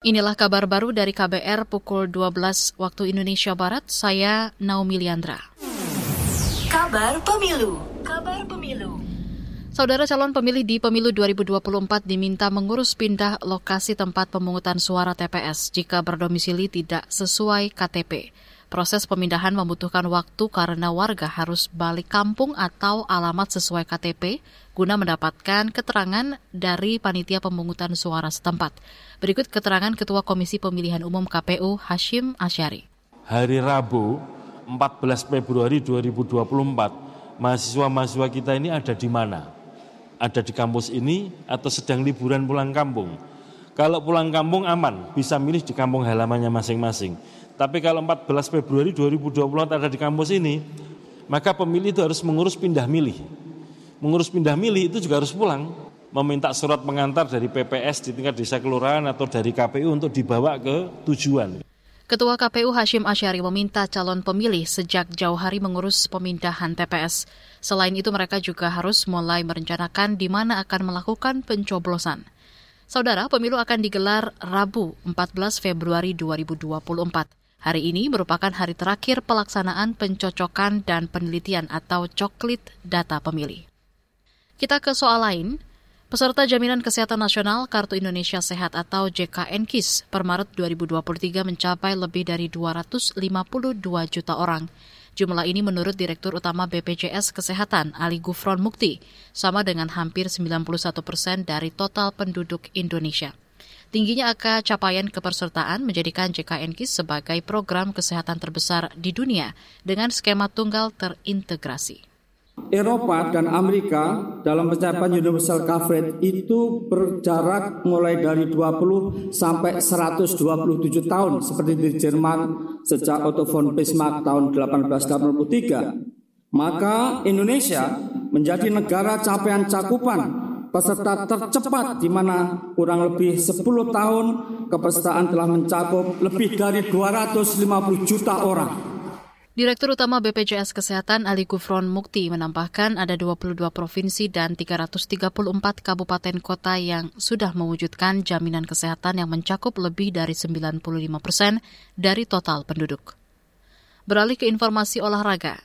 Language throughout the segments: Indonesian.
Inilah kabar baru dari KBR pukul 12 waktu Indonesia Barat. Saya Naomi Liandra. Kabar Pemilu. Kabar Pemilu. Saudara calon pemilih di pemilu 2024 diminta mengurus pindah lokasi tempat pemungutan suara TPS jika berdomisili tidak sesuai KTP. Proses pemindahan membutuhkan waktu karena warga harus balik kampung atau alamat sesuai KTP guna mendapatkan keterangan dari panitia pemungutan suara setempat. Berikut keterangan Ketua Komisi Pemilihan Umum KPU Hashim Asyari. Hari Rabu 14 Februari 2024, mahasiswa-mahasiswa kita ini ada di mana? Ada di kampus ini atau sedang liburan pulang kampung? Kalau pulang kampung aman, bisa milih di kampung halamannya masing-masing tapi kalau 14 Februari 2020 ada di kampus ini, maka pemilih itu harus mengurus pindah milih. Mengurus pindah milih itu juga harus pulang, meminta surat pengantar dari PPS di tingkat desa kelurahan atau dari KPU untuk dibawa ke tujuan. Ketua KPU Hashim Asyari meminta calon pemilih sejak jauh hari mengurus pemindahan TPS. Selain itu mereka juga harus mulai merencanakan di mana akan melakukan pencoblosan. Saudara, pemilu akan digelar Rabu 14 Februari 2024. Hari ini merupakan hari terakhir pelaksanaan pencocokan dan penelitian atau coklit data pemilih. Kita ke soal lain. Peserta Jaminan Kesehatan Nasional Kartu Indonesia Sehat atau JKN KIS per Maret 2023 mencapai lebih dari 252 juta orang. Jumlah ini menurut Direktur Utama BPJS Kesehatan Ali Gufron Mukti, sama dengan hampir 91 persen dari total penduduk Indonesia. Tingginya angka capaian kepesertaan menjadikan JKN KIS sebagai program kesehatan terbesar di dunia dengan skema tunggal terintegrasi. Eropa dan Amerika dalam pencapaian universal coverage itu berjarak mulai dari 20 sampai 127 tahun seperti di Jerman sejak Otto von Bismarck tahun 1883. Maka Indonesia menjadi negara capaian cakupan peserta tercepat di mana kurang lebih 10 tahun kepesertaan telah mencakup lebih dari 250 juta orang. Direktur Utama BPJS Kesehatan Ali Gufron Mukti menambahkan ada 22 provinsi dan 334 kabupaten kota yang sudah mewujudkan jaminan kesehatan yang mencakup lebih dari 95 persen dari total penduduk. Beralih ke informasi olahraga.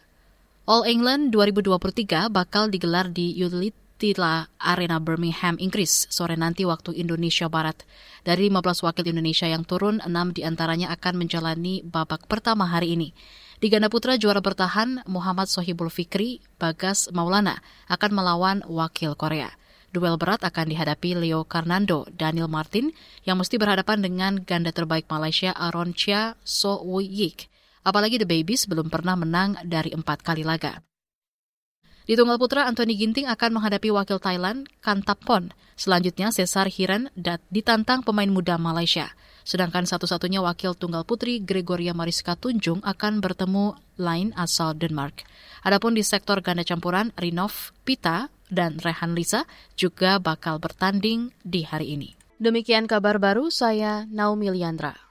All England 2023 bakal digelar di Youth Tila Arena Birmingham, Inggris, sore nanti waktu Indonesia Barat. Dari 15 wakil Indonesia yang turun, 6 di antaranya akan menjalani babak pertama hari ini. Di ganda putra juara bertahan Muhammad Sohibul Fikri, Bagas Maulana akan melawan wakil Korea. Duel berat akan dihadapi Leo Karnando, Daniel Martin, yang mesti berhadapan dengan ganda terbaik Malaysia Aaron Chia So Woo Yik. Apalagi The Babies belum pernah menang dari empat kali laga. Di tunggal putra, Anthony Ginting akan menghadapi wakil Thailand, Kantapon. Selanjutnya, Cesar Hiren ditantang pemain muda Malaysia. Sedangkan satu-satunya wakil tunggal putri, Gregoria Mariska Tunjung, akan bertemu lain asal Denmark. Adapun di sektor ganda campuran, Rinov Pita dan Rehan Lisa juga bakal bertanding di hari ini. Demikian kabar baru saya, Naomi Liandra.